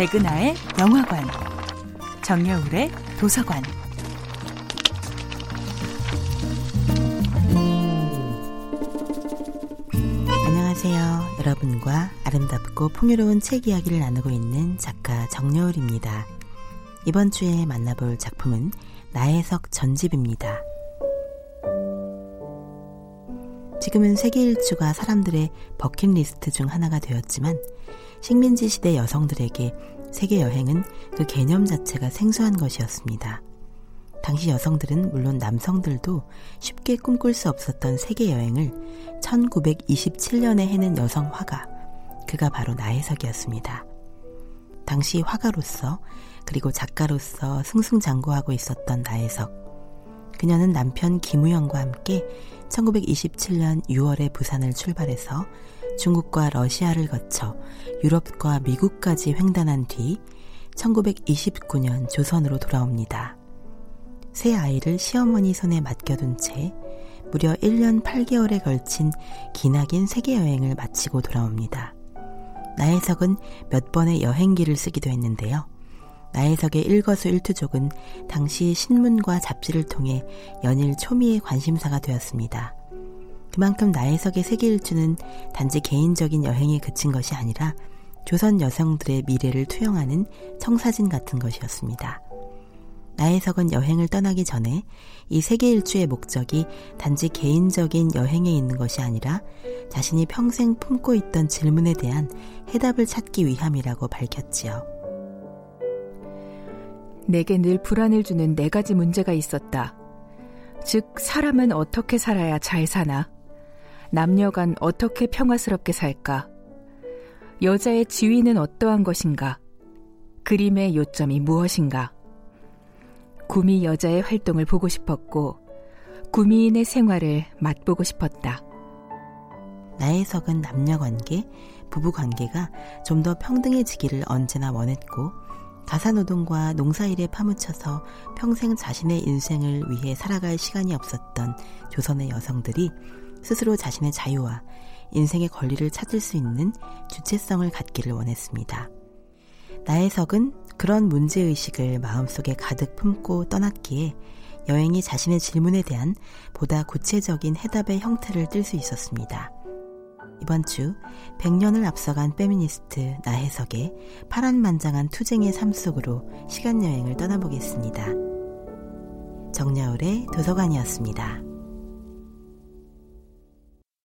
백은하의 영화관, 정여울의 도서관. 안녕하세요. 여러분과 아름답고 풍요로운 책 이야기를 나누고 있는 작가 정여울입니다. 이번 주에 만나볼 작품은 나혜석 전집입니다. 지금은 세계 일주가 사람들의 버킷리스트 중 하나가 되었지만 식민지 시대 여성들에게 세계 여행은 그 개념 자체가 생소한 것이었습니다. 당시 여성들은 물론 남성들도 쉽게 꿈꿀 수 없었던 세계 여행을 1927년에 해낸 여성 화가 그가 바로 나혜석이었습니다. 당시 화가로서 그리고 작가로서 승승장구하고 있었던 나혜석. 그녀는 남편 김우영과 함께 1927년 6월에 부산을 출발해서 중국과 러시아를 거쳐 유럽과 미국까지 횡단한 뒤 1929년 조선으로 돌아옵니다. 새 아이를 시어머니 손에 맡겨둔 채 무려 1년 8개월에 걸친 기나긴 세계 여행을 마치고 돌아옵니다. 나혜석은 몇 번의 여행기를 쓰기도 했는데요. 나혜석의 일거수일투족은 당시 신문과 잡지를 통해 연일 초미의 관심사가 되었습니다. 그만큼 나혜석의 세계 일주는 단지 개인적인 여행에 그친 것이 아니라 조선 여성들의 미래를 투영하는 청사진 같은 것이었습니다. 나혜석은 여행을 떠나기 전에 이 세계 일주의 목적이 단지 개인적인 여행에 있는 것이 아니라 자신이 평생 품고 있던 질문에 대한 해답을 찾기 위함이라고 밝혔지요. 내게 늘 불안을 주는 네 가지 문제가 있었다. 즉, 사람은 어떻게 살아야 잘 사나? 남녀간 어떻게 평화스럽게 살까? 여자의 지위는 어떠한 것인가? 그림의 요점이 무엇인가? 구미 여자의 활동을 보고 싶었고, 구미인의 생활을 맛보고 싶었다. 나혜석은 남녀 관계, 부부 관계가 좀 더 평등해지기를 언제나 원했고, 가사노동과 농사일에 파묻혀서 평생 자신의 인생을 위해 살아갈 시간이 없었던 조선의 여성들이 스스로 자신의 자유와 인생의 권리를 찾을 수 있는 주체성을 갖기를 원했습니다. 나혜석은 그런 문제의식을 마음속에 가득 품고 떠났기에 여행이 자신의 질문에 대한 보다 구체적인 해답의 형태를 띨 수 있었습니다. 이번 주 100년을 앞서간 페미니스트 나혜석의 파란만장한 투쟁의 삶 속으로 시간여행을 떠나보겠습니다. 정야울의 도서관이었습니다.